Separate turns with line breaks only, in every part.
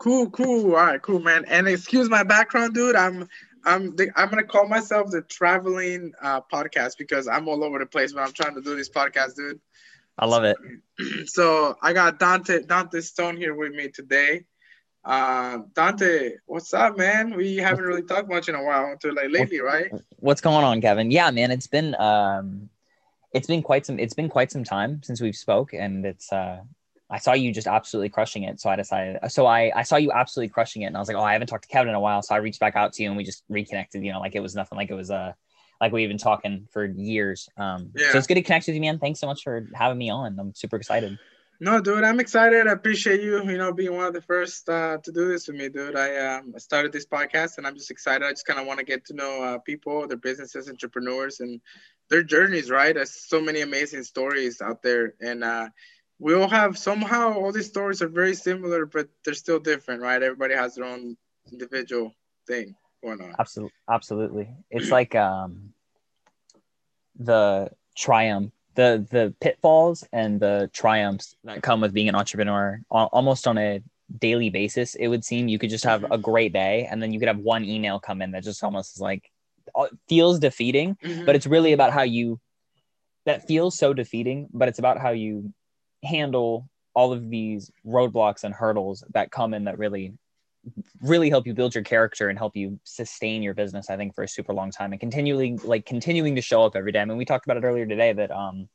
Cool, cool. All right, cool, man. And excuse my background, dude. I'm I'm the, I'm gonna call myself the traveling uh, podcast because I'm all over the place when I'm trying to do this podcast, dude.
I love it.
So I got Dante Dante Stone here with me today. Uh, Dante, what's up, man? We haven't really talked much in a while until like lately, right?
What's going on, Kevin? Yeah, man, it's been um, it's been quite some it's been quite some time since we've spoke, and it's uh, I saw you just absolutely crushing it, so I decided. So I I saw you absolutely crushing it, and I was like, oh, I haven't talked to Kevin in a while, so I reached back out to you, and we just reconnected. You know, like it was nothing, like it was uh like we've been talking for years. Um,
Yeah.
so it's good to connect with you, man. Thanks so much for having me on. I'm super excited.
No, dude, I'm excited. I appreciate you, you know, being one of the first uh, to do this with me, dude. I um, started this podcast and I'm just excited. I just kind of want to get to know uh, people, their businesses, entrepreneurs, and their journeys, right? There's so many amazing stories out there. And uh, we all have somehow, all these stories are very similar, but they're still different, right? Everybody has their own individual thing going on.
Absolutely, absolutely. It's like um, the triumph, the the pitfalls and the triumphs that come with being an entrepreneur, almost on a daily basis. It would seem you could just have a great day, and then you could have one email come in that just almost is like uh, feels defeating,
Mhm.
but it's really about how you. That feels so defeating, but it's about how you handle all of these roadblocks and hurdles that come in that really really help you build your character and help you sustain your business i think for a super long time and continually like continuing to show up every day i mean we talked about it earlier today that um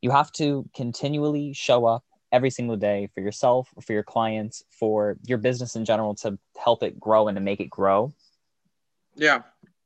you have to continually show up every single day for yourself for your clients for your business in general to help it grow and to make it grow
yeah.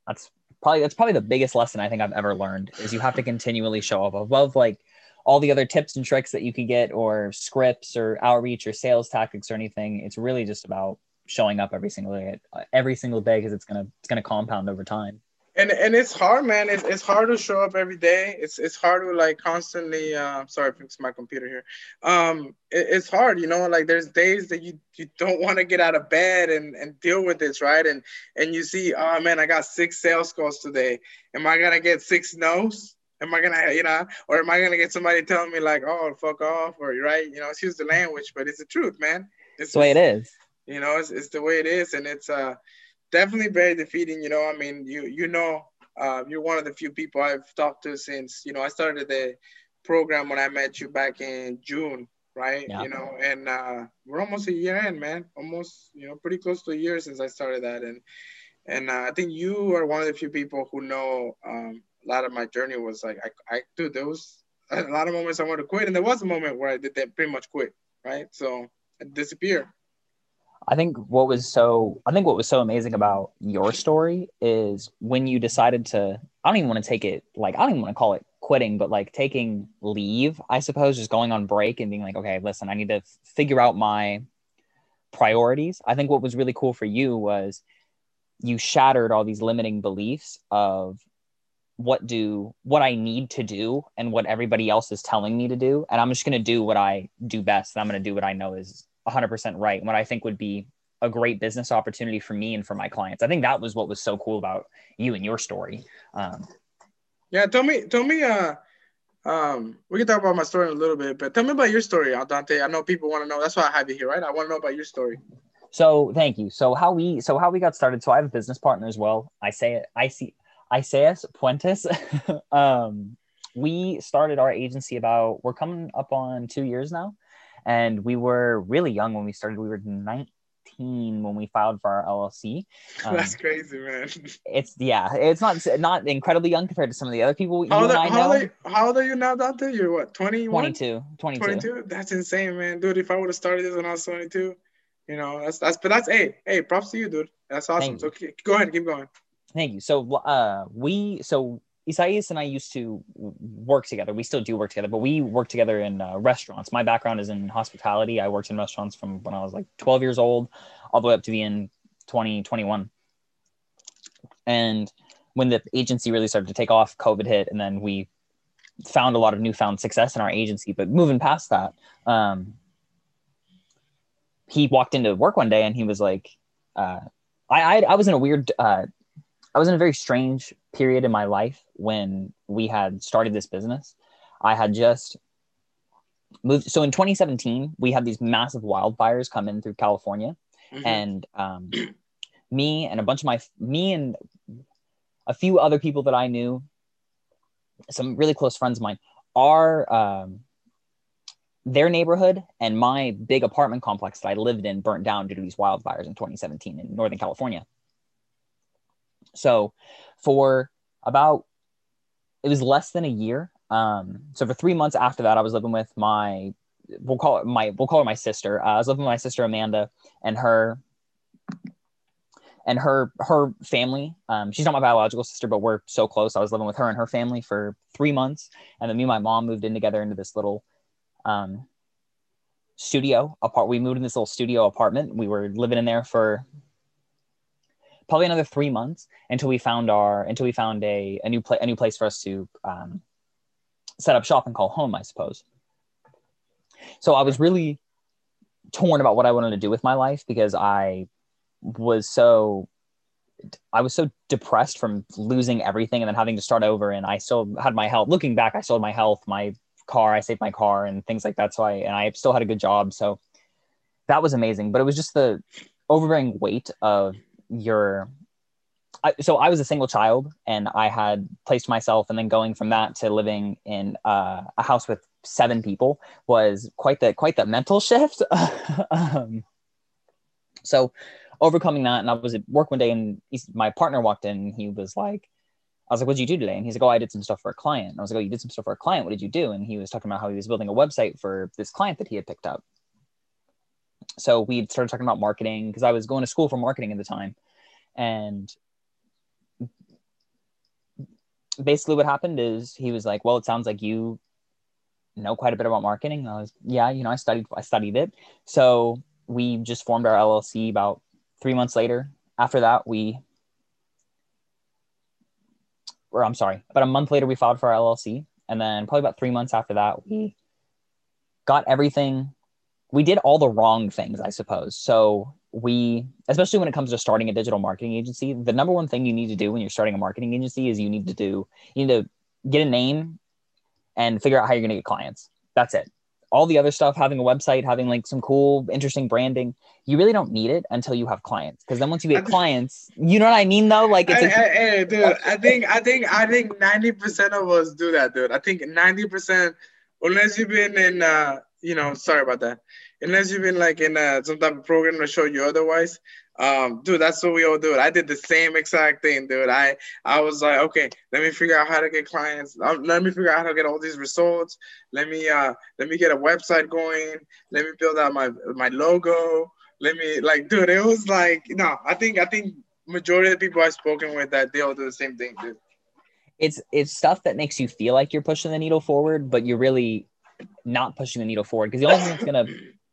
that's probably that's probably the biggest lesson I think I've ever learned is you have to continually show up above like all the other tips and tricks that you could get or scripts or outreach or sales tactics or anything. It's really just about showing up every single day, every single day because it's gonna it's gonna compound over time.
and and it's hard man. It's, it's hard to show up every day. It's it's hard to like constantly uh sorry fix my computer here. Um it, it's hard you know like there's days that you you don't want to get out of bed and and deal with this right? And and you see oh man i got six sales calls today. Am i gonna get six no's am i gonna you know or am i gonna get somebody telling me like oh fuck off or right you know excuse the language but it's the truth man it's
the way it is.
you know it's, it's the way it is and it's uh definitely very defeating you know i mean you you know uh, you're one of the few people i've talked to since you know i started the program when i met you back in june right
Yeah.
you know and uh we're almost a year in man almost you know pretty close to a year since i started that and and uh, i think you are one of the few people who know um a lot of my journey was like i i dude there was a lot of moments i wanted to quit and there was a moment where i did that pretty much quit right so I disappear
I think what was so I think what was so amazing about your story is when you decided to I don't even want to take it like I don't even want to call it quitting, but like taking leave, I suppose, just going on break and being like, okay, listen, I need to f- figure out my priorities. I think what was really cool for you was you shattered all these limiting beliefs of what do what I need to do and what everybody else is telling me to do. And I'm just gonna do what I do best. And I'm gonna do what I know is 100% right and what I think would be a great business opportunity for me and for my clients. I think that was what was so cool about you and your story. Um,
Yeah, tell me, tell me. Uh, um, we can talk about my story in a little bit, but tell me about your story, Dante. I know people want to know. That's why I have you here, right? I want to know about your story.
so thank you. So how we so how we got started. So I have a business partner as well. I say it. I see. Isaias Puentes. um, we started our agency about we're coming up on two years now, and we were really young when we started. We were 19 when we filed for our LLC. Um,
That's crazy, man.
it's yeah, it's not not incredibly young compared to some of the other people you
How old,
and
are,
I
how,
know.
are you, how old are you now, Dante? You're what, 21?
22, 22.
22? That's insane, man. Dude, if I would have started this when I was 22, you know, that's, that's, but that's, hey, hey, props to you, dude. That's awesome. So keep- go ahead, keep going.
Thank you. So, uh, we, so Isaias and I used to work together. We still do work together, but we work together in uh, restaurants. My background is in hospitality. I worked in restaurants from when I was like 12 years old all the way up to being 20, 21. And when the agency really started to take off, COVID hit, and then we found a lot of newfound success in our agency. But moving past that, um, he walked into work one day and he was like, uh, I, I, I was in a weird, uh, I was in a very strange period in my life when we had started this business. I had just moved. So in 2017, we had these massive wildfires come in through California,
Mhm.
and um, me and a bunch of my me and a few other people that I knew, some really close friends of mine, our um, their neighborhood and my big apartment complex that I lived in burnt down due to these wildfires in 2017 in Northern California. So, for about it was less than a year. Um, so for three months after that, I was living with my we'll call it my we'll call her my sister. Uh, I was living with my sister Amanda and her and her her family. Um, she's not my biological sister, but we're so close. I was living with her and her family for three months, and then me and my mom moved in together into this little um, studio apart. We moved in this little studio apartment. We were living in there for probably another three months until we found our until we found a a new place a new place for us to um, set up shop and call home, I suppose. So I was really torn about what I wanted to do with my life because I was so I was so depressed from losing everything and then having to start over. And I still had my health. Looking back, I had my health, my car, I saved my car and things like that. So I and I still had a good job. So that was amazing. But it was just the overbearing weight of your I, so I was a single child and I had placed myself and then going from that to living in uh, a house with seven people was quite the quite the mental shift. um, so overcoming that and I was at work one day and my partner walked in and he was like I was like, what did you do today? And he's like, oh, I did some stuff for a client. And I was like, oh, you did some stuff for a client. What did you do? And he was talking about how he was building a website for this client that he had picked up. So we started talking about marketing because I was going to school for marketing at the time. And basically what happened is he was like, well, it sounds like you know quite a bit about marketing. And I was, yeah, you know, I studied, I studied it. So we just formed our LLC about three months later. After that, we, or I'm sorry, about a month later, we filed for our LLC. And then probably about three months after that, we got everything. We did all the wrong things, I suppose. So we, especially when it comes to starting a digital marketing agency, the number one thing you need to do when you're starting a marketing agency is you need to do, you need to get a name and figure out how you're going to get clients. That's it. All the other stuff, having a website, having like some cool, interesting branding, you really don't need it until you have clients. Because then once you get clients, you know what I mean, though. Like, it's
Hey,
a,
hey, hey, dude, I think I think I think ninety percent of us do that, dude. I think ninety percent, unless you've been in, uh, you know, sorry about that. Unless you've been like in uh, some type of program to show you otherwise, um, dude, that's what we all do. I did the same exact thing, dude. I I was like, okay, let me figure out how to get clients. Um, let me figure out how to get all these results. Let me uh, let me get a website going. Let me build out my my logo. Let me like, dude, it was like, no, I think I think majority of the people I've spoken with that they all do the same thing, dude.
it's it's stuff that makes you feel like you're pushing the needle forward, but you're really not pushing the needle forward because the only thing that's gonna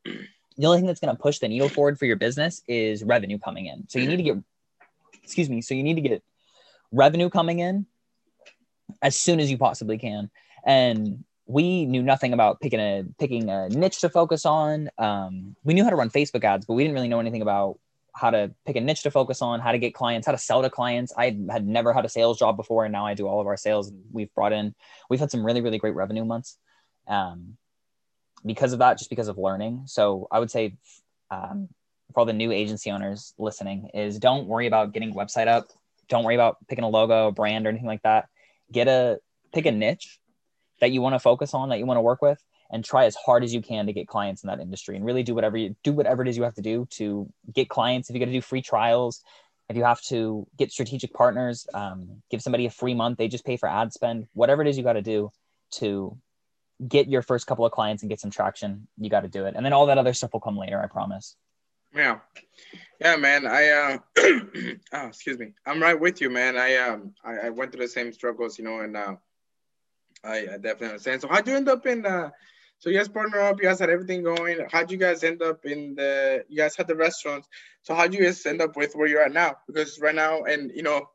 the only thing that's gonna push the needle forward for your business is revenue coming in. So you need to get excuse me, so you need to get revenue coming in as soon as you possibly can. And we knew nothing about picking a picking a niche to focus on. Um, we knew how to run Facebook ads, but we didn't really know anything about how to pick a niche to focus on, how to get clients, how to sell to clients. I had never had a sales job before, and now I do all of our sales. We've brought in, we've had some really, really great revenue months um, because of that, just because of learning. So I would say um, for all the new agency owners listening, is don't worry about getting a website up. Don't worry about picking a logo, a brand, or anything like that. Get a pick a niche that you want to focus on, that you want to work with, and try as hard as you can to get clients in that industry and really do whatever you do whatever it is you have to do to get clients if you got to do free trials if you have to get strategic partners um, give somebody a free month they just pay for ad spend whatever it is you got to do to get your first couple of clients and get some traction you got to do it and then all that other stuff will come later i promise
Yeah, yeah, man. I uh, oh, excuse me. I'm right with you, man. I um, I, I went through the same struggles, you know, and uh, I, I definitely understand. So how'd you end up in uh? So you guys partner up. You guys had everything going. How'd you guys end up in the? You guys had the restaurants. So how'd you guys end up with where you're at now? Because right now, and you know,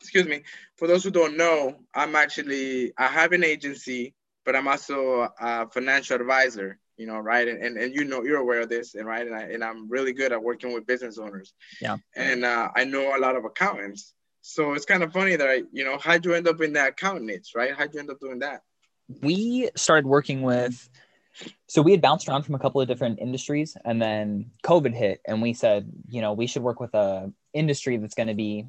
excuse me. For those who don't know, I'm actually I have an agency, but I'm also a financial advisor. You know, right? And, and and you know you're aware of this, and right? And I and I'm really good at working with business owners.
Yeah.
And uh, I know a lot of accountants. So it's kind of funny that I, you know, how'd you end up in that accountant niche, right? How'd you end up doing that?
we started working with so we had bounced around from a couple of different industries and then covid hit and we said you know we should work with a industry that's going to be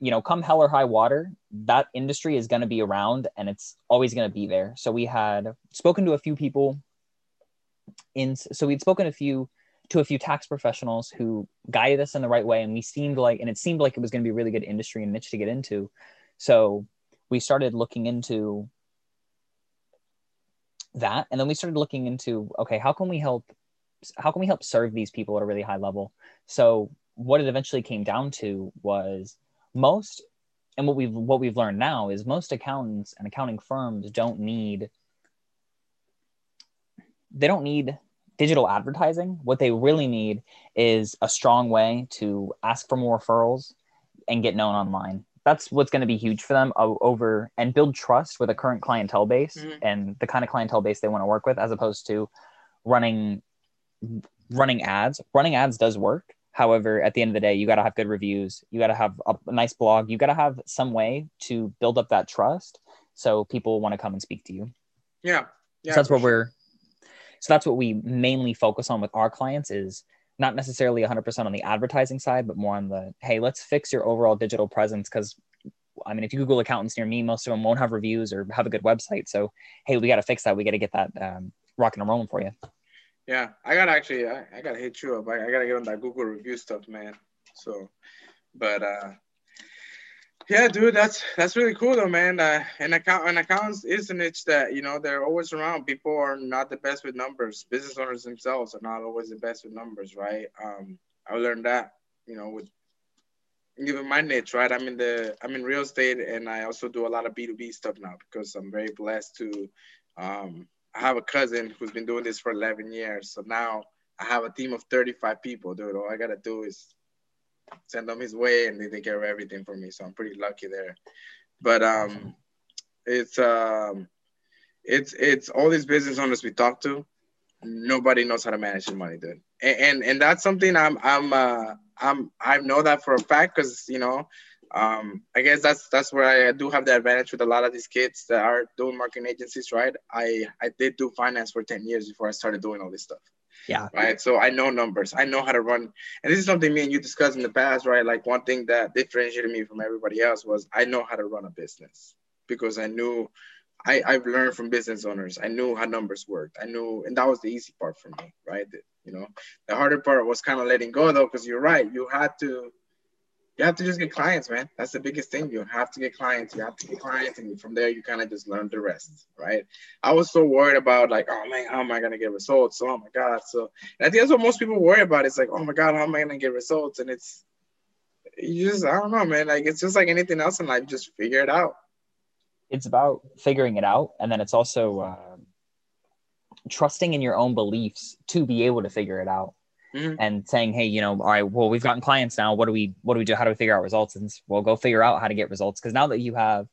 you know come hell or high water that industry is going to be around and it's always going to be there. So we had spoken to a few people in so we'd spoken a few to a few tax professionals who guided us in the right way and we seemed like and it seemed like it was going to be a really good industry and niche to get into. So we started looking into that and then we started looking into okay how can we help how can we help serve these people at a really high level? So what it eventually came down to was most and what we've what we've learned now is most accountants and accounting firms don't need they don't need digital advertising. What they really need is a strong way to ask for more referrals and get known online. That's what's going to be huge for them over and build trust with a current clientele base mm-hmm. and the kind of clientele base they want to work with as opposed to running running ads. Running ads does work however at the end of the day you got to have good reviews you got to have a, a, nice blog you got to have some way to build up that trust so people want to come and speak to you
yeah,
yeah so that's what sure. we're so that's what we mainly focus on with our clients is not necessarily 100% on the advertising side, but more on the hey, let's fix your overall digital presence because I mean, if you Google accountants near me, most of them won't have reviews or have a good website. So, hey, we got to fix that. We got to get that um, rocking and rolling for you.
Yeah, I got to actually, I, I got to hit you up. I, I got to get on that Google review stuff, man. So, but uh, yeah, dude, that's that's really cool though, man. Uh, and account and accounts is a niche that you know they're always around. People are not the best with numbers. Business owners themselves are not always the best with numbers, right? Um, I learned that, you know, with even my niche, right? I'm in the I'm in real estate, and I also do a lot of B two B stuff now because I'm very blessed to. Um, I have a cousin who's been doing this for 11 years, so now I have a team of 35 people, dude. All I gotta do is send them his way and they take care of everything for me. So I'm pretty lucky there. But um, it's um, it's it's all these business owners we talk to. Nobody knows how to manage their money, dude. And and, and that's something I'm I'm uh, I'm I know that for a fact because you know um, I guess that's that's where I do have the advantage with a lot of these kids that are doing marketing agencies, right? I I did do finance for 10 years before I started doing all this stuff.
Yeah.
Right. So I know numbers. I know how to run. And this is something me and you discussed in the past, right? Like one thing that differentiated me from everybody else was I know how to run a business because I knew I, I've learned from business owners. I knew how numbers worked. I knew, and that was the easy part for me, right? You know, the harder part was kind of letting go though, because you're right. You had to you have to just get clients, man. That's the biggest thing. You have to get clients. You have to get clients, and from there, you kind of just learn the rest, right? I was so worried about like, oh man, how am I gonna get results? Oh my god. So I think that's what most people worry about. It's like, oh my god, how am I gonna get results? And it's you just, I don't know, man. Like it's just like anything else in life. Just figure it out.
It's about figuring it out, and then it's also uh, trusting in your own beliefs to be able to figure it out mm-hmm. and saying, hey, you know, all right, well, we've gotten clients now. What do we what do we do? How do we figure out results? And we'll go figure out how to get results. Because now that you have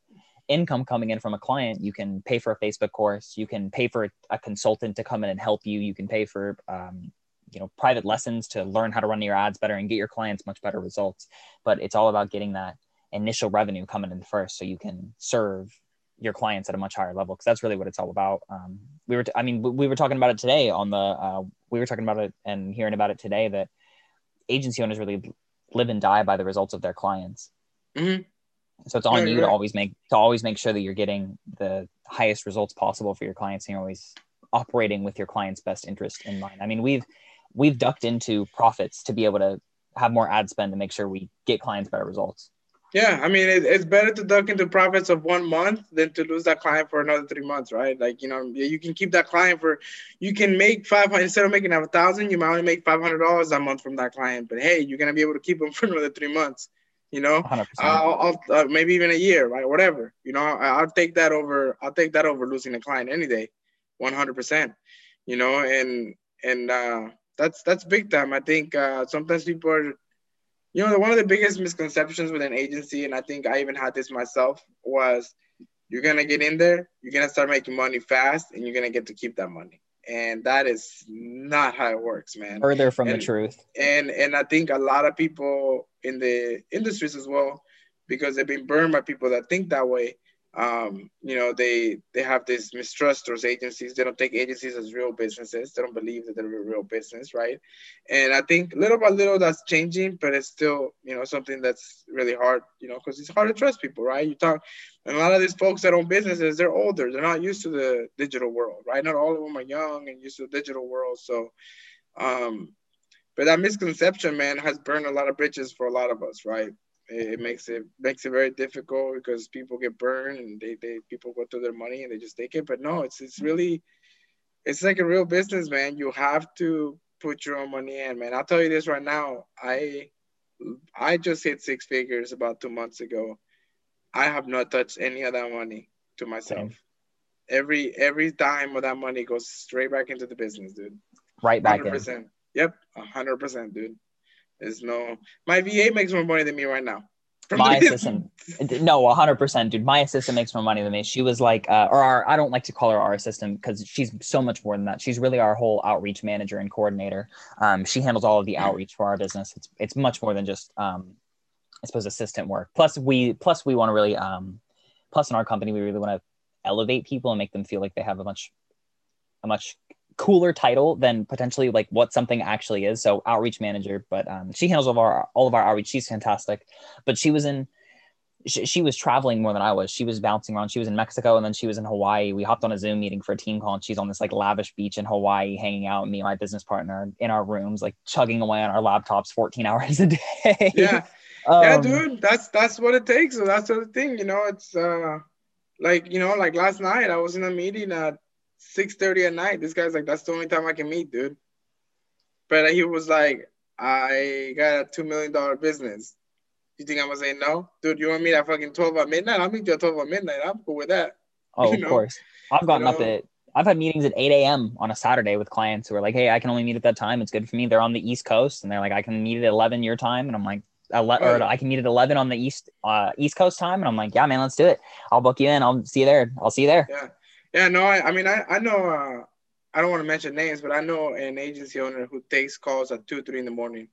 income coming in from a client, you can pay for a Facebook course, you can pay for a, consultant to come in and help you, you can pay for um, you know private lessons to learn how to run your ads better and get your clients much better results. But it's all about getting that initial revenue coming in first so you can serve your clients at a much higher level because that's really what it's all about. Um, we were, t- I mean, we were talking about it today on the, uh, we were talking about it and hearing about it today that agency owners really live and die by the results of their clients.
Mm-hmm.
So it's on right, you right. to always make to always make sure that you're getting the highest results possible for your clients, and you're always operating with your client's best interest in mind. I mean, we've we've ducked into profits to be able to have more ad spend to make sure we get clients better results.
Yeah, I mean, it, it's better to duck into profits of one month than to lose that client for another three months, right? Like, you know, you can keep that client for, you can make five hundred instead of making a thousand, you might only make five hundred dollars a month from that client. But hey, you're gonna be able to keep them for another three months. You know, I'll, I'll uh, maybe even a year, right? Whatever. You know, I, will take that over. I'll take that over losing a client any day, one hundred percent. You know, and and uh, that's that's big time. I think uh, sometimes people are you know, one of the biggest misconceptions with an agency, and I think I even had this myself, was you're gonna get in there, you're gonna start making money fast, and you're gonna get to keep that money. And that is not how it works, man.
Further from
and,
the truth.
And and I think a lot of people in the industries as well, because they've been burned by people that think that way, um, you know, they they have this mistrust towards agencies. They don't take agencies as real businesses. They don't believe that they're a real business, right? And I think little by little that's changing, but it's still, you know, something that's really hard, you know, because it's hard to trust people, right? You talk, and a lot of these folks that own businesses, they're older. They're not used to the digital world, right? Not all of them are young and used to the digital world. So, um, but that misconception, man, has burned a lot of bridges for a lot of us, right? It, makes it makes it very difficult because people get burned and they, they people go through their money and they just take it. But no, it's it's really it's like a real business, man. You have to put your own money in, man. I'll tell you this right now. I I just hit six figures about two months ago. I have not touched any of that money to myself. Same. Every every dime of that money goes straight back into the business, dude.
Right back 100%.
in. Yep, hundred percent, dude. There's no my VA makes more money than me right now.
My assistant, no, 100%, dude. My assistant makes more money than me. She was like, uh, or our, I don't like to call her our assistant because she's so much more than that. She's really our whole outreach manager and coordinator. Um, she handles all of the outreach for our business. It's it's much more than just, um, I suppose, assistant work. Plus, we plus we want to really, um, plus in our company, we really want to elevate people and make them feel like they have a much, a much cooler title than potentially like what something actually is. So outreach manager, but um, she handles all of our all of our outreach. She's fantastic. But she was in she, she, was traveling more than I was. She was bouncing around. She was in Mexico and then she was in Hawaii. We hopped on a Zoom meeting for a team call and she's on this like lavish beach in Hawaii, hanging out. Me and my business partner in our rooms, like chugging away on our laptops 14 hours a day.
Yeah. um, yeah, dude. That's that's what it takes. So that's the thing, you know, it's uh like, you know, like last night I was in a meeting at six thirty at night. This guy's like, that's the only time I can meet, dude. But he was like, I got a two million dollar business. You think I'm gonna say no, dude? You want me to at fucking twelve at midnight? I'll meet you at twelve at midnight. I'm cool with that.
Oh, you of know? course. I've gotten you know? up at. I've had meetings at 8 a.m. on a Saturday with clients who are like, "Hey, I can only meet at that time. It's good for me." They're on the East Coast, and they're like, "I can meet at 11 your time," and I'm like, ele- or I can meet at 11 on the East uh, East Coast time, and I'm like, "Yeah, man, let's do it. I'll book you in. I'll see you there. I'll see you there."
Yeah. Yeah, no, I, I mean, I, I know, uh, I don't want to mention names, but I know an agency owner who takes calls at two, three in the morning.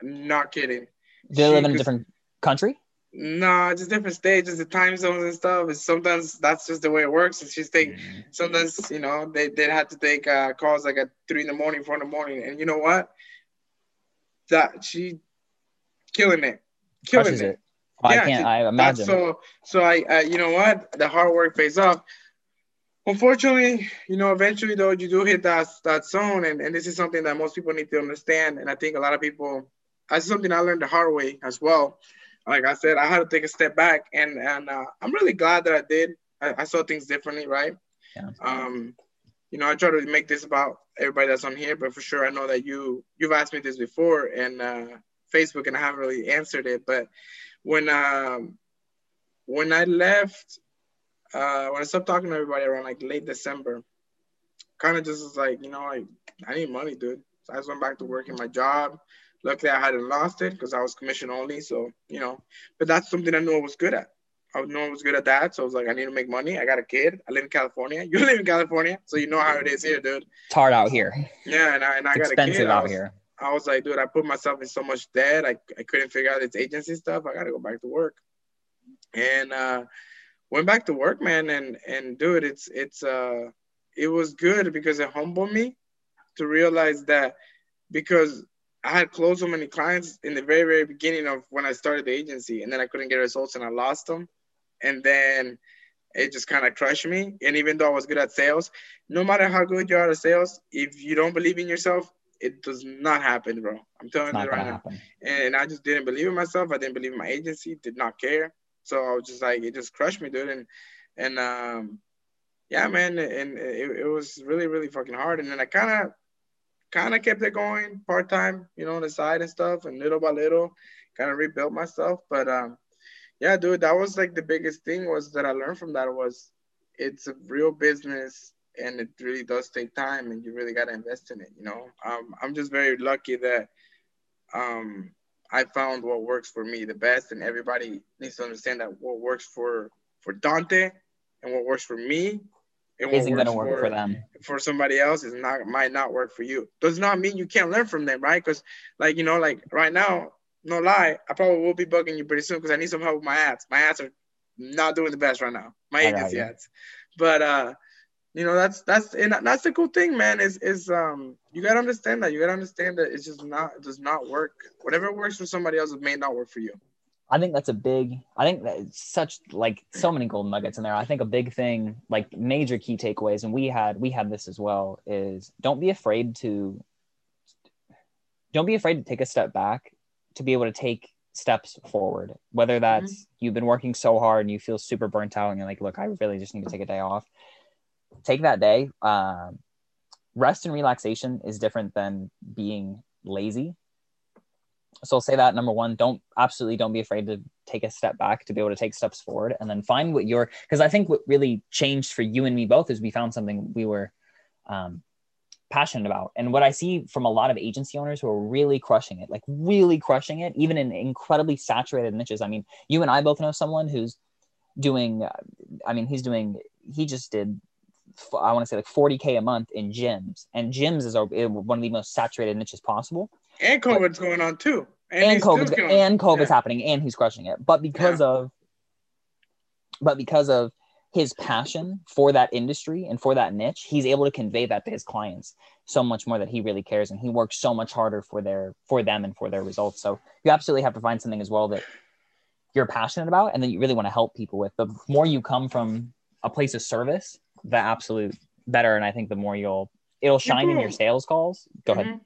I'm not kidding.
Do they live in a different country?
No, nah, just different stages, the time zones and stuff. It's sometimes that's just the way it works. And she's taking mm-hmm. sometimes, you know, they they had to take uh, calls like at three in the morning, four in the morning, and you know what? That she killing it, killing
it. it. Oh, yeah, I can't. I imagine.
So, so I, I, you know what? The hard work pays off. Unfortunately, you know, eventually though, you do hit that that zone, and, and this is something that most people need to understand. And I think a lot of people, that's something I learned the hard way as well. Like I said, I had to take a step back, and and uh, I'm really glad that I did. I, I saw things differently, right? Yeah. Um, you know, I try to make this about everybody that's on here, but for sure, I know that you you've asked me this before, and uh, Facebook, and I haven't really answered it, but when um when I left, uh, when I stopped talking to everybody around like late December, kind of just was like, you know, I I need money, dude. So I just went back to working my job. Luckily, I hadn't lost it because I was commission only. So you know, but that's something I knew I was good at. I knew I was good at that. So I was like, I need to make money. I got a kid. I live in California. You live in California, so you know how it is here, dude.
It's hard out here.
Yeah, and I, and I got
expensive
a kid.
out here.
I was like, dude, I put myself in so much debt. I, I couldn't figure out this agency stuff. I got to go back to work. And uh, went back to work, man. And, and dude, it's, it's, uh, it was good because it humbled me to realize that because I had closed so many clients in the very, very beginning of when I started the agency, and then I couldn't get results and I lost them. And then it just kind of crushed me. And even though I was good at sales, no matter how good you are at sales, if you don't believe in yourself, it does not happen, bro. I'm telling you right now. Happen. And I just didn't believe in myself. I didn't believe in my agency. Did not care. So I was just like, it just crushed me, dude. And and um, yeah, man. And it, it was really really fucking hard. And then I kind of kind of kept it going part time, you know, on the side and stuff. And little by little, kind of rebuilt myself. But um, yeah, dude, that was like the biggest thing was that I learned from that was it's a real business and it really does take time and you really got to invest in it you know um, i'm just very lucky that um, i found what works for me the best and everybody needs to understand that what works for for dante and what works for me
and isn't going to work for, for, them.
for somebody else is not might not work for you. Does not mean you can't learn from them right? Because like you know like right now no lie i probably will be bugging you pretty soon because i need some help with my ads. My ads are not doing the best right now. My agency ads, but uh, you know that's that's and that's the cool thing, man. Is is um you gotta understand that you gotta understand that it's just not it does not work. Whatever works for somebody else, it may not work for you.
I think that's a big. I think that such like so many golden nuggets in there. I think a big thing, like major key takeaways, and we had we had this as well, is don't be afraid to don't be afraid to take a step back to be able to take steps forward. Whether that's mm-hmm. you've been working so hard and you feel super burnt out, and you're like, look, I really just need to take a day off. Take that day. Um, rest and relaxation is different than being lazy so I'll say that number one, don't absolutely don't be afraid to take a step back to be able to take steps forward and then find what your because I think what really changed for you and me both is we found something we were um, passionate about. And what I see from a lot of agency owners who are really crushing it, like really crushing it, even in incredibly saturated niches. I mean, you and I both know someone who's doing, I mean, he's doing, he just did I want to say like 40k a month in gyms, and gyms is one of the most saturated niches possible.
And COVID's but, going on too.
And, and COVID's and COVID's yeah. happening, and he's crushing it. But because yeah. of, but because of his passion for that industry and for that niche, he's able to convey that to his clients so much more that he really cares, and he works so much harder for their for them and for their results. So you absolutely have to find something as well that you're passionate about and that you really want to help people with. The more you come from a place of service, the absolute better. And I think the more you'll it'll shine people, in your sales calls. Go mm-hmm. ahead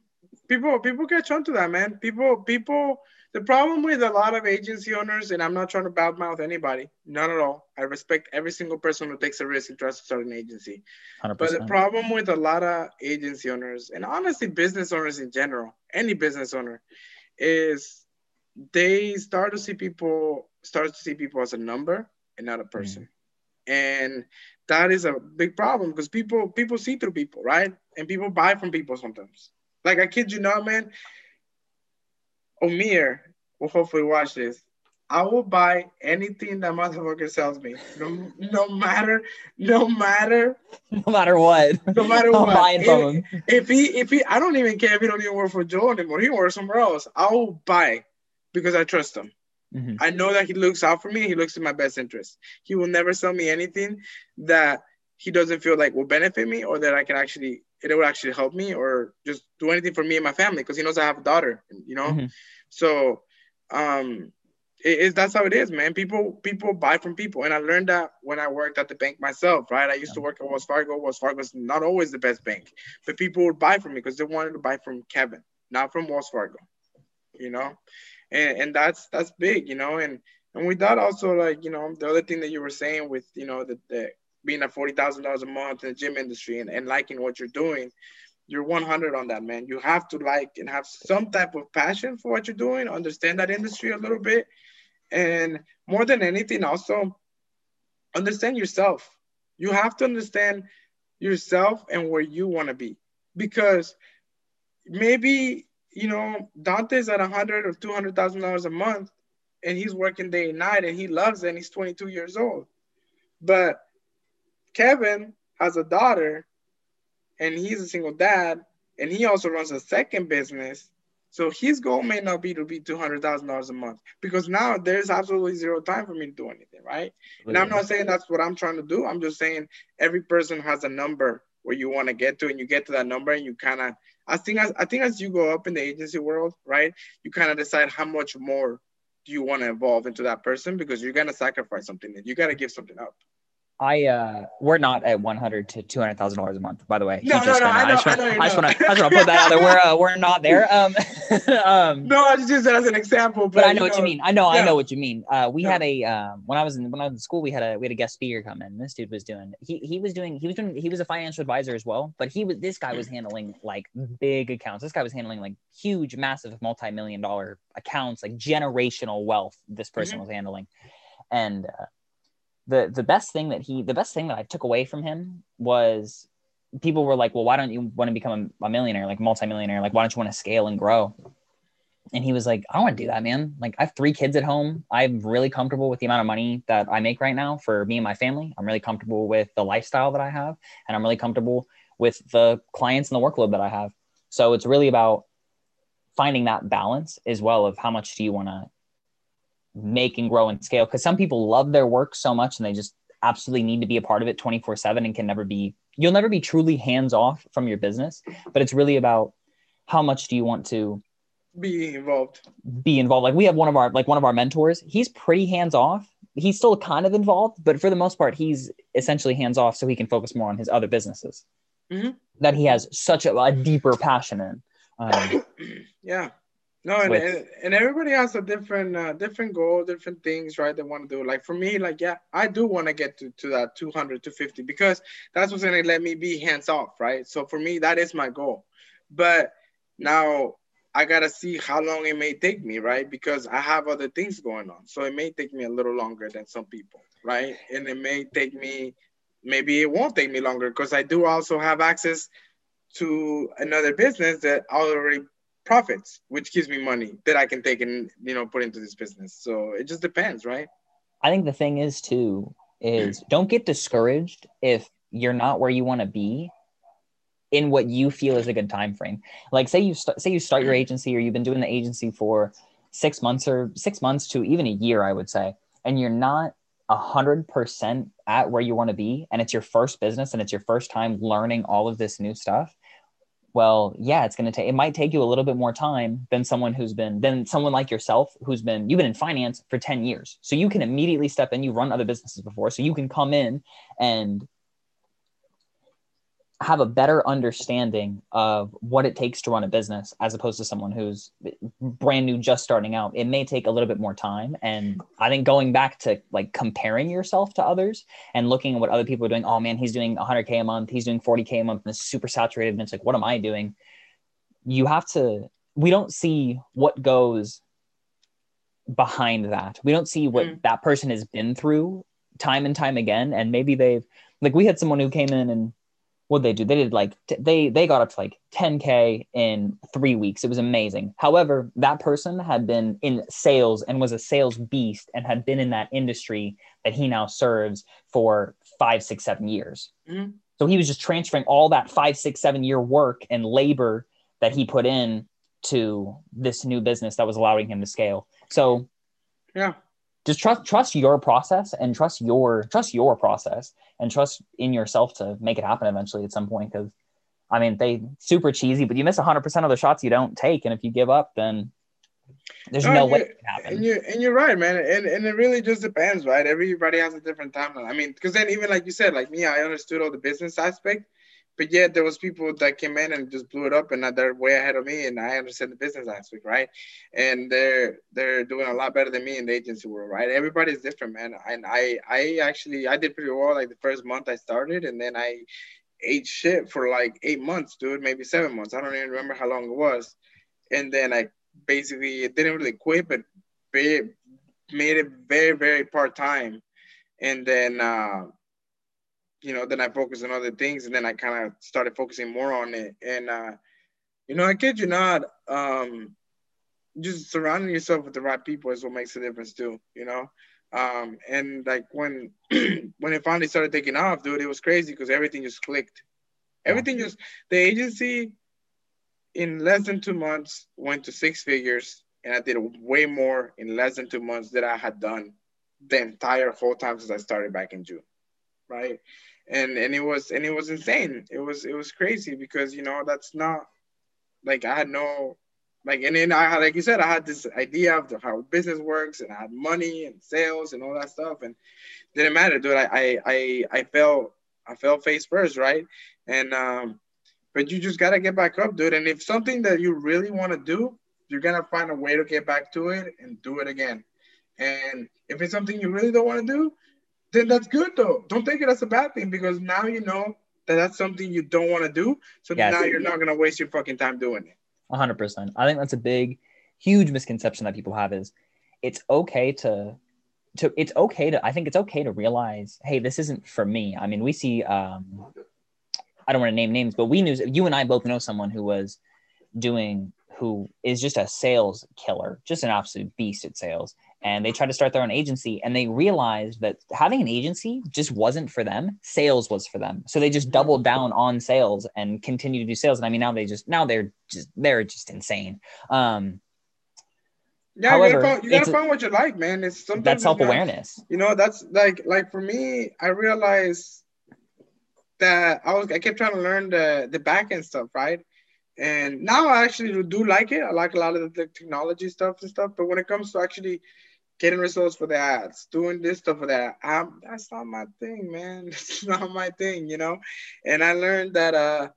people people catch on to that, man. People people the problem with a lot of agency owners, and I'm not trying to badmouth anybody, not at all. I respect every single person who takes a risk and tries to start an agency. 100%. But the problem with a lot of agency owners, and honestly, business owners in general, any business owner, is they start to see people start to see people as a number and not a person. Mm. And that is a big problem because people people see through people, right? And people buy from people sometimes. Like I kid you not, man. Omir will hopefully watch this. I will buy anything that motherfucker sells me. No, no matter, no matter,
no matter what.
No matter what. Buying if, from him. if he, if he, I don't even care if he don't even work for Joe anymore. He works somewhere else. I will buy because I trust him. Mm-hmm. I know that he looks out for me. He looks in my best interest. He will never sell me anything that he doesn't feel like will benefit me or that I can actually it will actually help me or just do anything for me and my family because he knows I have a daughter, you know. Mm-hmm. So um it is that's how it is, man. People people buy from people, and I learned that when I worked at the bank myself. Right, I used to work at Wells Fargo. Wells Fargo is not always the best bank, but people would buy from me because they wanted to buy from Kevin, not from Wells Fargo. You know, and and that's that's big, you know. And and with that also like you know the other thing that you were saying with you know the, the being at forty thousand dollars a month in the gym industry and, and liking what you're doing, you're 100 on that, man. You have to like and have some type of passion for what you're doing, understand that industry a little bit, and more than anything, also understand yourself. You have to understand yourself and where you want to be, because maybe you know Dante's at a 100 or 200 thousand dollars a month, and he's working day and night, and he loves it. and He's 22 years old, but Kevin has a daughter and he's a single dad and he also runs a second business. So his goal may not be to be two hundred thousand dollars a month because now there's absolutely zero time for me to do anything, right? And I'm not saying that's what I'm trying to do. I'm just saying every person has a number where you want to get to, and you get to that number, and you kind of. I think as I think as you go up in the agency world, right, you kind of decide how much more do you want to evolve into that person because you're gonna sacrifice something. and You gotta give something up.
I uh we're not at one hundred to two hundred thousand dollars a month, by the way.
No, no, no, I, just want to I just want to
put that out there. We're uh, we're not there. Um,
um No, I just used that as an example.
But, but I know, know, what you mean. I know, yeah. I know what you mean. Uh we yeah. had a um when I was in when I was in school, we had a we had a guest speaker come in. This dude was doing he he was doing he was doing he was a financial advisor as well, but he was this guy was handling like big accounts. This guy was handling like huge, massive, multi-million dollar accounts, like generational wealth this person mm-hmm. was handling. And uh, the the best thing that he the best thing that I took away from him was people were like, well, why don't you want to become a, a millionaire, like multimillionaire? Like, why don't you want to scale and grow? And he was like, I don't want to do that, man. Like, I have three kids at home. I'm really comfortable with the amount of money that I make right now for me and my family. I'm really comfortable with the lifestyle that I have, and I'm really comfortable with the clients and the workload that I have. So it's really about finding that balance as well of how much do you want to make and grow and scale because some people love their work so much and they just absolutely need to be a part of it 24 7 and can never be you'll never be truly hands off from your business. But it's really about how much do you want to
be involved.
be involved. Like we have one of our like one of our mentors. He's pretty hands off. He's still kind of involved but for the most part he's essentially hands off so he can focus more on his other businesses
mm-hmm.
that he has such a, a deeper passion in. Um,
yeah no and, and, and, everybody has a different uh, different goal different things right they want to do like for me like yeah i do want to get to, to that 200 250 because that's what's going to let me be hands off right so for me that is my goal but now I gotta see how long it may take me, right? Because I have other things going on. So it may take me a little longer than some people, right? And it may take me, maybe it won't take me longer because I do also have access to another business that already profits, which gives me money that I can take and you know put into this business. So it just depends, right?
I think the thing is too is don't get discouraged if you're not where you want to be in what you feel is a good time frame. Like say you st- say you start your agency or you've been doing the agency for six months or six months to even a year, I would say, and you're not a hundred percent at where you want to be, and it's your first business and it's your first time learning all of this new stuff. Well, yeah, it's going to take. It might take you a little bit more time than someone who's been than someone like yourself who's been you've been in finance for ten years, so you can immediately step in. You run other businesses before, so you can come in and have a better understanding of what it takes to run a business as opposed to someone who's brand new just starting out. It may take a little bit more time. And i think going back to like comparing yourself to others and looking at what other people are doing oh man he's doing 100k a month. He's doing 40k a month and it's super saturated. And it's like what am i doing? You have to we don't see what goes behind that. We don't see what mm. that person has been through time and time again. And maybe they've like we had someone who came in and what they do? They did like t- they they got up to like 10k in three weeks. It was amazing. However that person had been in sales and was a sales beast and had been in that industry that he now serves for five six seven years. Mm-hmm. so he was just transferring all that five six seven year work and labor that he put in to this new business that was allowing him to scale. So
yeah.
just trust trust your process and trust your trust your process and trust in yourself to make it happen eventually at some point because i mean they super cheesy but you miss 100% of the shots you don't take and if you give up then there's no, no way it can happen.
and you're, and you're right man and, and it really just depends right? Everybody has a different timeline. I mean because then even like you said like me i understood all the business aspect but yeah, there was people that came in and just blew it up and they're way ahead of me and I understand the business aspect, right? And they're they're doing a lot better than me in the agency world, right? Everybody's different, man. And I I actually I did pretty well like the first month I started and then I ate shit for like eight months, dude, maybe seven months. I don't even remember how long it was. And then I basically didn't really quit, but made it very, very part time. And then uh you know, then I focused on other things and then I kind of started focusing more on it. And, uh, you know, I kid you not, um, just surrounding yourself with the right people is what makes a difference too, you know? Um, and like when, when it finally started taking off, dude, it was crazy because everything just clicked. Everything just, the agency in less than two months went to six figures and I did way more in less than two months that I had done the entire whole time since I started back in June. Right and and it was and it was insane. It was it was crazy because you know that's not like I had no like and then I had like you said I had this idea of how business works and I had money and sales and all that stuff and didn't matter, dude. I I I, I fell I fell face first, right? And um, but you just gotta get back up, dude. And if something that you really want to do, you're gonna find a way to get back to it and do it again. And if it's something you really don't want to do, then that's good though. Don't take it as a bad thing because now you know that that's something you don't want to do. So yes. now you're not gonna waste your fucking time doing it.
100. percent I think that's a big, huge misconception that people have is it's okay to to it's okay to I think it's okay to realize, hey, this isn't for me. I mean, we see um I don't want to name names, but we knew you and I both know someone who was doing who is just a sales killer, just an absolute beast at sales and they tried to start their own agency and they realized that having an agency just wasn't for them sales was for them so they just doubled down on sales and continue to do sales and i mean now they just now they're just they're just insane um
Yeah, However, you gotta, find, you gotta find what you like, man. It's something
that's self awareness.
You know, that's like like for me, I realized that I was I kept trying to learn the the back end stuff, right? And now I actually do like it. I like a lot of the technology stuff and stuff. But when it comes to actually getting results for the ads, doing this stuff for that, I'm, that's not my thing, man. It's not my thing, you know. And I learned that uh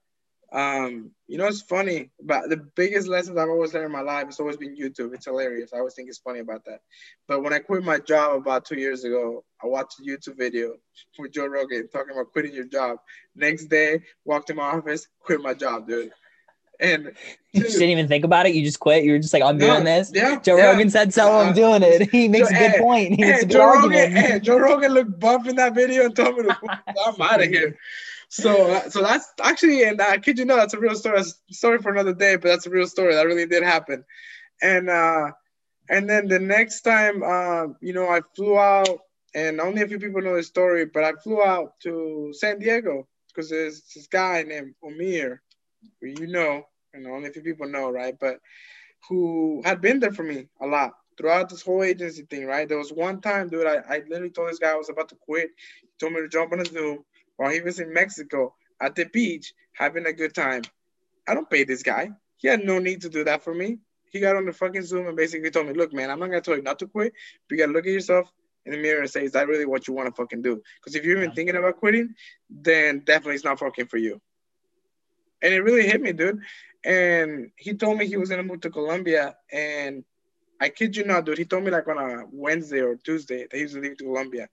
um, you know, it's funny, but the biggest lessons I've always learned in my life has always been YouTube. It's hilarious. I always think it's funny about that. But when I quit my job about two years ago, I watched a YouTube video with Joe Rogan talking about quitting your job. Next day, walked in my office, quit my job, dude. And
you didn't even think about it. You just quit. You were just like, I'm doing this.
Yeah.
Joe
yeah.
Rogan said so. I'm uh, doing it. He makes Joe, a good hey, point. He
hey, Joe Rogan, hey, Joe Rogan looked buff in that video and told me to I'm out of here so uh, so that's actually and I kid you not, that's a real story. Story for another day, but that's a real story. That really did happen. And uh and then the next time uh, you know, I flew out and only a few people know the story, but I flew out to San Diego because there's this guy named Omir, you know, and only a few people know, right? But who had been there for me a lot throughout this whole agency thing, right? There was one time, dude, I, I literally told this guy I was about to quit. He told me to jump on a Zoom while he was in Mexico at the beach having a good time. I don't pay this guy. He had no need to do that for me. He got on the fucking Zoom and basically told me, look, man, I'm not gonna tell you not to quit, but you gotta look at yourself in the mirror and say, is that really what you want to fucking do? Because if you're even thinking about quitting, then definitely it's not fucking for you. And it really hit me, dude. And he told me he was gonna move to Colombia. And I kid you not, dude. He told me like on a Wednesday or Tuesday that he was leaving to Colombia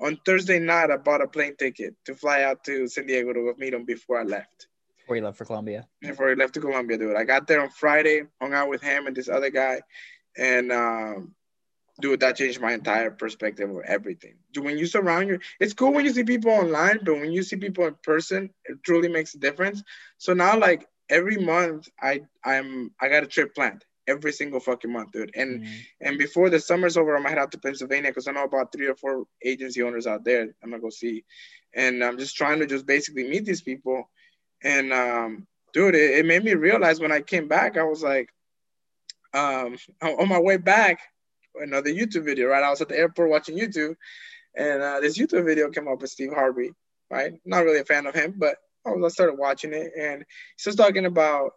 on Thursday night, I bought a plane ticket to fly out to San Diego to meet him before I left.
Before he left for Colombia.
Before he left to Colombia, dude. I got there on Friday, hung out with him and this other guy, and um, dude, that changed my entire perspective of everything. Dude, When you surround you, it's cool when you see people online, but when you see people in person, it truly makes a difference. So now, like every month, I I'm I got a trip planned every single fucking month, dude. And mm-hmm. and before the summer's over, I'm gonna head out to Pennsylvania because I know about three or four agency owners out there. I'm gonna go see, and I'm just trying to just basically meet these people. And um, dude, it, it made me realize when I came back, I was like, um, on my way back, another YouTube video, right? I was at the airport watching YouTube, and uh, this YouTube video came up with Steve Harvey, right? Not really a fan of him, but I started watching it, and he's just talking about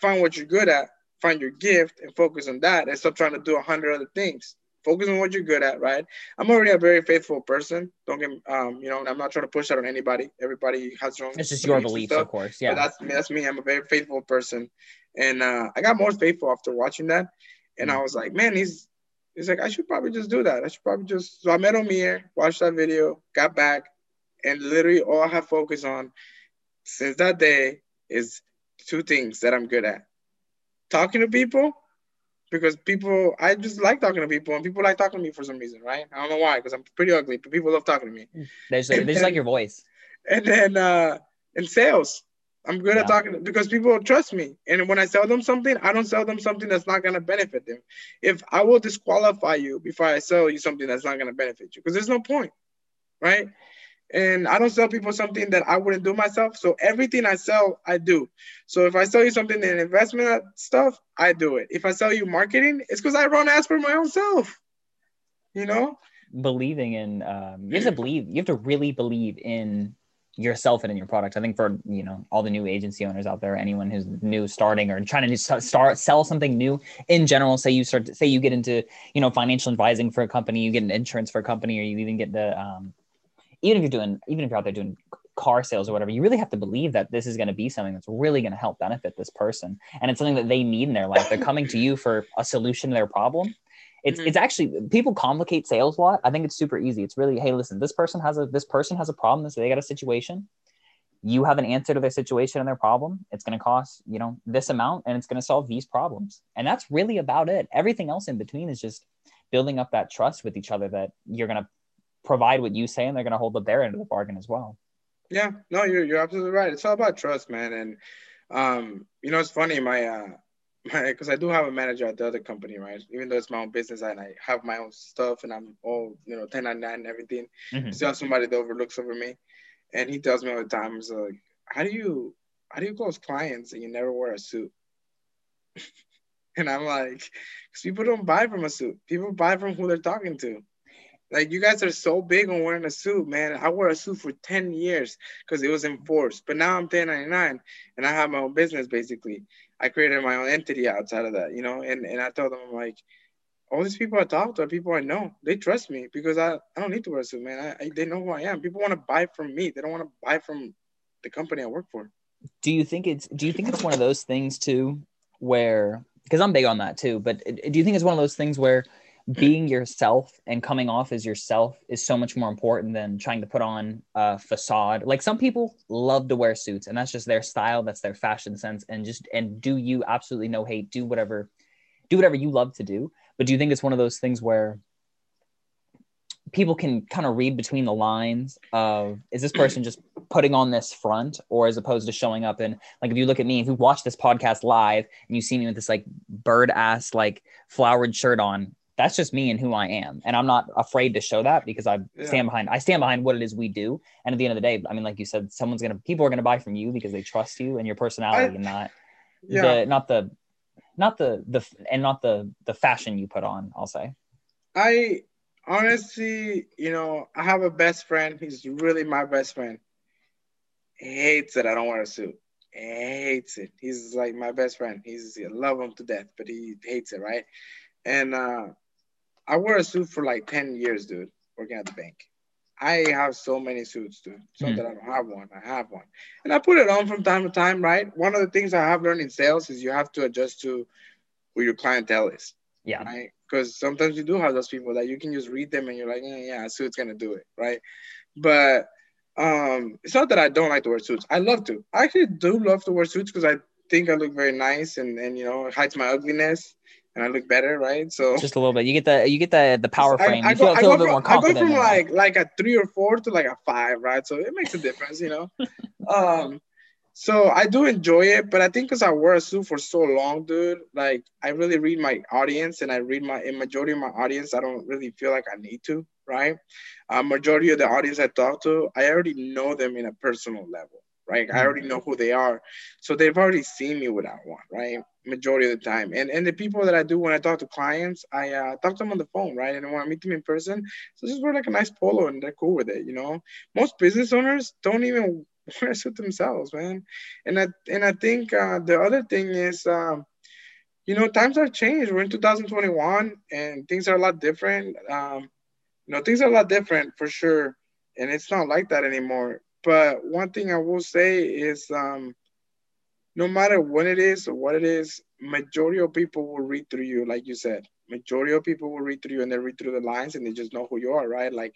find what you're good at find your gift and focus on that and stop trying to do a hundred other things. Focus on what you're good at, right? I'm already a very faithful person. Don't get um, you know, I'm not trying to push that on anybody. Everybody has their own.
It's just your beliefs, of course. Yeah.
But that's me. That's me. I'm a very faithful person, and uh, I got more faithful after watching that. And I was like, man, he's he's like, I should probably just do that. I should probably just. So I met Omir, watched that video, got back, and literally all I have focused on since that day is two things that I'm good at talking to people because people I just like talking to people and people like talking to me for some reason, right? I don't know why because I'm pretty ugly, but people love talking to me.
They just, they just like your voice.
And then uh in sales, I'm good yeah. at talking because people trust me. And when I sell them something, I don't sell them something that's not gonna benefit them. If I will disqualify you before I sell you something that's not gonna benefit you, because there's no point, right? and I don't sell people something that I wouldn't do myself. So everything I sell, I do. So if I sell you something in investment stuff, I do it. If I sell you marketing, it's because I run ads for my own self. You know,
believing in um, you have to believe. You have to really believe in yourself and in your product. I think for you know all the new agency owners out there, anyone who's new starting or trying to start sell something new in general. Say you start, say you get into you know financial advising for a company, you get an insurance for a company, or you even get the um, even if you're doing, even if you're out there doing car sales or whatever, you really have to believe that this is going to be something that's really going to help benefit this person. And it's something that they need in their life. They're coming to you for a solution to their problem. It's, mm-hmm. it's actually people complicate sales a lot. I think it's super easy. It's really, hey, listen, this person has a this person has a problem. This they got a situation. You have an answer to their situation and their problem. It's going to cost, you know, this amount and it's going to solve these problems. And that's really about it. Everything else in between is just building up that trust with each other that you're going to provide what you say and they're going to hold up their end of the bargain as well.
Yeah, no, you're, you're absolutely right. It's all about trust, man. And, um, you know, it's funny, my, uh, because I do have a manager at the other company, right? Even though it's my own business and I have my own stuff and I'm all, you know, 1099 and everything, mm-hmm. still have somebody that overlooks over me. And he tells me all the time, he's like, how do you, how do you close clients and you never wear a suit? And I'm like, because people don't buy from a suit. People buy from who they're talking to. Like you guys are so big on wearing a suit, man. I wore a suit for 10 years because it was enforced. But now I'm 1099 and I have my own business basically. I created my own entity outside of that, you know, and, and I told them I'm like, all these people I talk to are people I know. They trust me because I, I don't need to wear a suit, man. I, I they know who I am. People want to buy from me. They don't want to buy from the company I work for.
Do you think it's do you think it's one of those things too where because I'm big on that too, but do you think it's one of those things where Mm-hmm. being yourself and coming off as yourself is so much more important than trying to put on a facade. Like some people love to wear suits and that's just their style, that's their fashion sense and just and do you absolutely no hate, do whatever do whatever you love to do. But do you think it's one of those things where people can kind of read between the lines of is this person just putting on this front or as opposed to showing up and like if you look at me if you watch this podcast live and you see me with this like bird ass like flowered shirt on that's just me and who I am. And I'm not afraid to show that because I yeah. stand behind I stand behind what it is we do. And at the end of the day, I mean, like you said, someone's gonna people are gonna buy from you because they trust you and your personality I, and not yeah. the not the not the the and not the the fashion you put on i'll say
i honestly you know i have a best friend he's really my best friend he hates that i don't wear a suit he hates it he's like my best friend he's I love him to death but he hates it right and uh i wore a suit for like 10 years dude working at the bank I have so many suits, dude. So mm. that I don't have one. I have one. And I put it on from time to time, right? One of the things I have learned in sales is you have to adjust to who your clientele is.
Yeah.
Right. Because sometimes you do have those people that you can just read them and you're like, yeah, yeah, a suit's gonna do it, right? But um, it's not that I don't like to wear suits. I love to. I actually do love to wear suits because I think I look very nice and and you know it hides my ugliness and I look better, right? So
just a little bit. You get the you get the the power frame. I, I you feel,
go,
feel a
bit
from, more confident.
I go from like like a three or four to like a five, right? So it makes a difference, you know. um, so I do enjoy it, but I think because I wear a suit for so long, dude, like I really read my audience, and I read my in majority of my audience. I don't really feel like I need to, right? Uh, majority of the audience I talk to, I already know them in a personal level right? I already know who they are. So they've already seen me without one, right? Majority of the time. And and the people that I do when I talk to clients, I uh, talk to them on the phone, right? And when I meet them in person, so just wear like a nice polo and they're cool with it, you know? Most business owners don't even wear a suit themselves, man. And I and I think uh, the other thing is um, you know, times have changed. We're in 2021 and things are a lot different. Um, you know, things are a lot different for sure. And it's not like that anymore. But one thing I will say is um, no matter when it is or what it is, majority of people will read through you, like you said. Majority of people will read through you and they read through the lines and they just know who you are, right? Like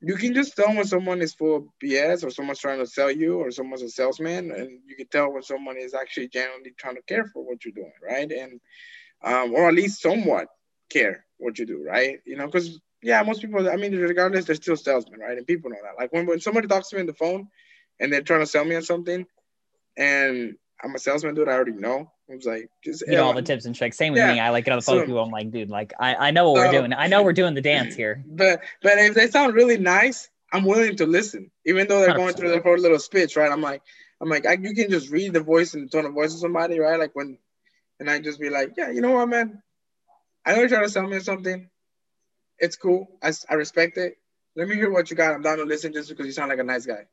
you can just tell when someone is full of BS or someone's trying to sell you or someone's a salesman, and you can tell when someone is actually genuinely trying to care for what you're doing, right? And um, or at least somewhat care what you do, right? You know, because yeah, most people, I mean, regardless, they're still salesmen, right? And people know that. Like when, when somebody talks to me on the phone and they're trying to sell me on something and I'm a salesman, dude, I already know. I was like, just
you know all the tips and tricks. Same with yeah. me. I like get on the phone so, with people. I'm like, dude, like I, I know what so, we're doing. I know we're doing the dance here.
But but if they sound really nice, I'm willing to listen, even though they're 100%. going through their whole little speech, right? I'm like, I'm like, I, you can just read the voice and the tone of voice of somebody, right? Like when, and I just be like, yeah, you know what, man, I know you're trying to sell me something it's cool. I, I respect it. Let me hear what you got. I'm down to listen just because you sound like a nice guy.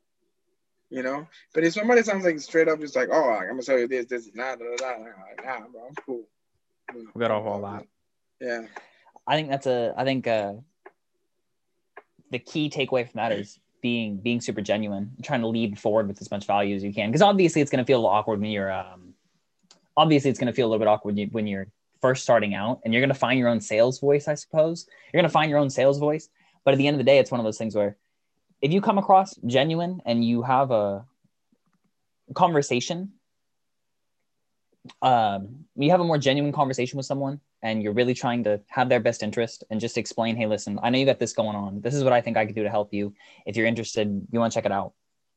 You know? But if somebody sounds like straight up just like, oh, I'm gonna tell you this, this, nah, nah, nah, nah, nah bro, I'm cool.
We got off all that.
Yeah.
I think that's a I think uh the key takeaway from that is being being super genuine, trying to lead forward with as much value as you can. Because obviously it's gonna feel a little awkward when you're um obviously it's gonna feel a little bit awkward when you're first starting out and you're going to find your own sales voice, I suppose. You're going to find your own sales voice. But at the end of the day, it's one of those things where if you come across genuine and you have a conversation, um, you have a more genuine conversation with someone and you're really trying to have their best interest and just explain, hey, listen, I know you got this going on. This is what I think I could do to help you. If you're interested, you want to check it out.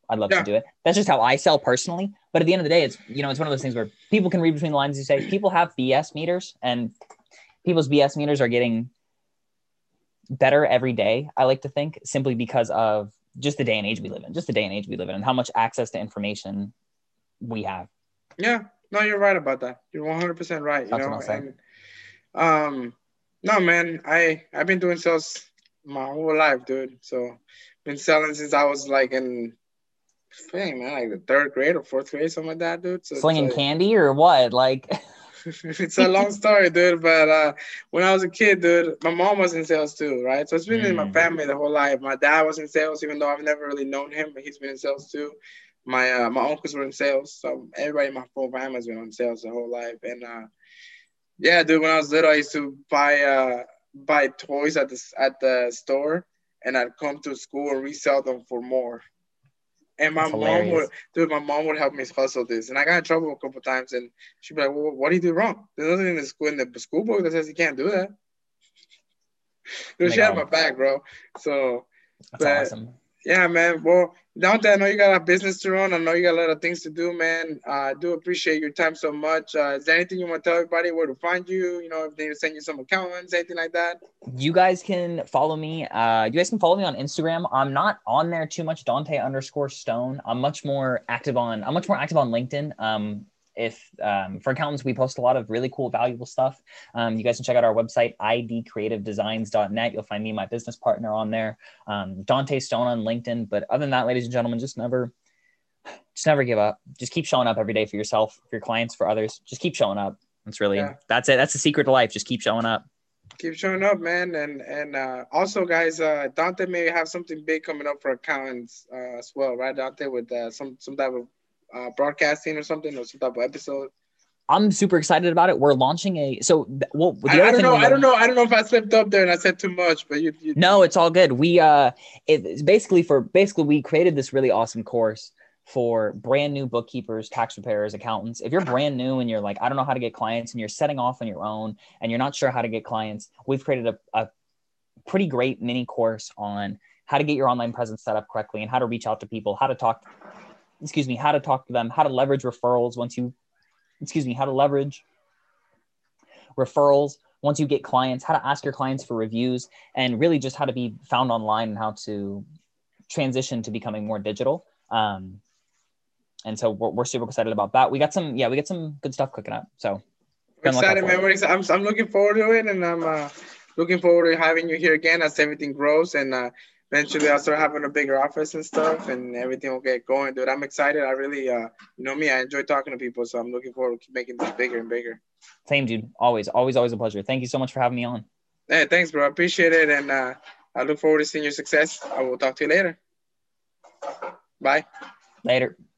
I'd love yeah. to do it. That's just how I sell personally. But at the end of the day, it's you know, it's one of those things where people can read between the lines. You say people have BS meters, and people's BS meters are getting better every day. I like to think simply because of just the day and age we live in, just the day and age we live in, and how much access to information we have.
Yeah, No, you're right about that. You're 100 percent right. You That's know, and um, no, man, I I've been doing sales my whole life, dude. So been selling since I was like in, thing, man, like the third grade or fourth grade, something like that, dude. So
Slinging like, candy or what? Like,
it's a long story, dude. But uh, when I was a kid, dude, my mom was in sales too, right? So it's been mm. in my mm. family the whole life. My dad was in sales, even though I've never really known him, but he's been in sales too. My uh, my uncles were in sales, so everybody in my whole family has been in sales the whole life. And uh, yeah, dude, when I was little, I used to buy uh, buy toys at the at the store, and I'd come to school and resell them for more. And my mom would, dude, my mom would help me hustle this. And I got in trouble a couple times, and she'd be like, well, what do you do wrong? There's nothing in the school in the school book that says you can't do that. Dude, she had my back, bro. So, that's but, awesome. Yeah, man. Well, Dante, I know you got a business to run. I know you got a lot of things to do, man. Uh, I do appreciate your time so much. Uh, is there anything you want to tell everybody where to find you? You know, if they send you some accounts, anything like that?
You guys can follow me. Uh, you guys can follow me on Instagram. I'm not on there too much, Dante underscore Stone. I'm much more active on. I'm much more active on LinkedIn. Um, if um, for accountants, we post a lot of really cool, valuable stuff. Um, you guys can check out our website, idcreativedesigns.net. You'll find me, my business partner on there, um, Dante Stone on LinkedIn. But other than that, ladies and gentlemen, just never, just never give up. Just keep showing up every day for yourself, for your clients, for others. Just keep showing up. That's really, yeah. that's it. That's the secret to life. Just keep showing up
keep showing up, man. And and uh, also, guys, uh, Dante may have something big coming up for accountants uh, as well, right? Dante with uh, some some type of uh, broadcasting or something or some type of episode?
I'm super excited about it. We're launching a so well. The
I, I don't know. I don't know. I don't know if I slipped up there and I said too much, but you. you
no, it's all good. We uh, it's basically for basically we created this really awesome course for brand new bookkeepers, tax preparers, accountants. If you're brand new and you're like, I don't know how to get clients, and you're setting off on your own and you're not sure how to get clients, we've created a, a pretty great mini course on how to get your online presence set up correctly and how to reach out to people, how to talk excuse me, how to talk to them, how to leverage referrals once you, excuse me, how to leverage referrals once you get clients, how to ask your clients for reviews, and really just how to be found online and how to transition to becoming more digital. Um, and so we're, we're super excited about that. We got some, yeah, we got some good stuff cooking up. So
excited, man. I'm, I'm looking forward to it, and I'm uh, looking forward to having you here again as everything grows. And uh, eventually I'll start having a bigger office and stuff and everything will get going, dude. I'm excited. I really, uh, you know me, I enjoy talking to people. So I'm looking forward to making this bigger and bigger.
Same, dude. Always, always, always a pleasure. Thank you so much for having me on.
Hey, thanks, bro. I appreciate it. And uh, I look forward to seeing your success. I will talk to you later. Bye.
Later.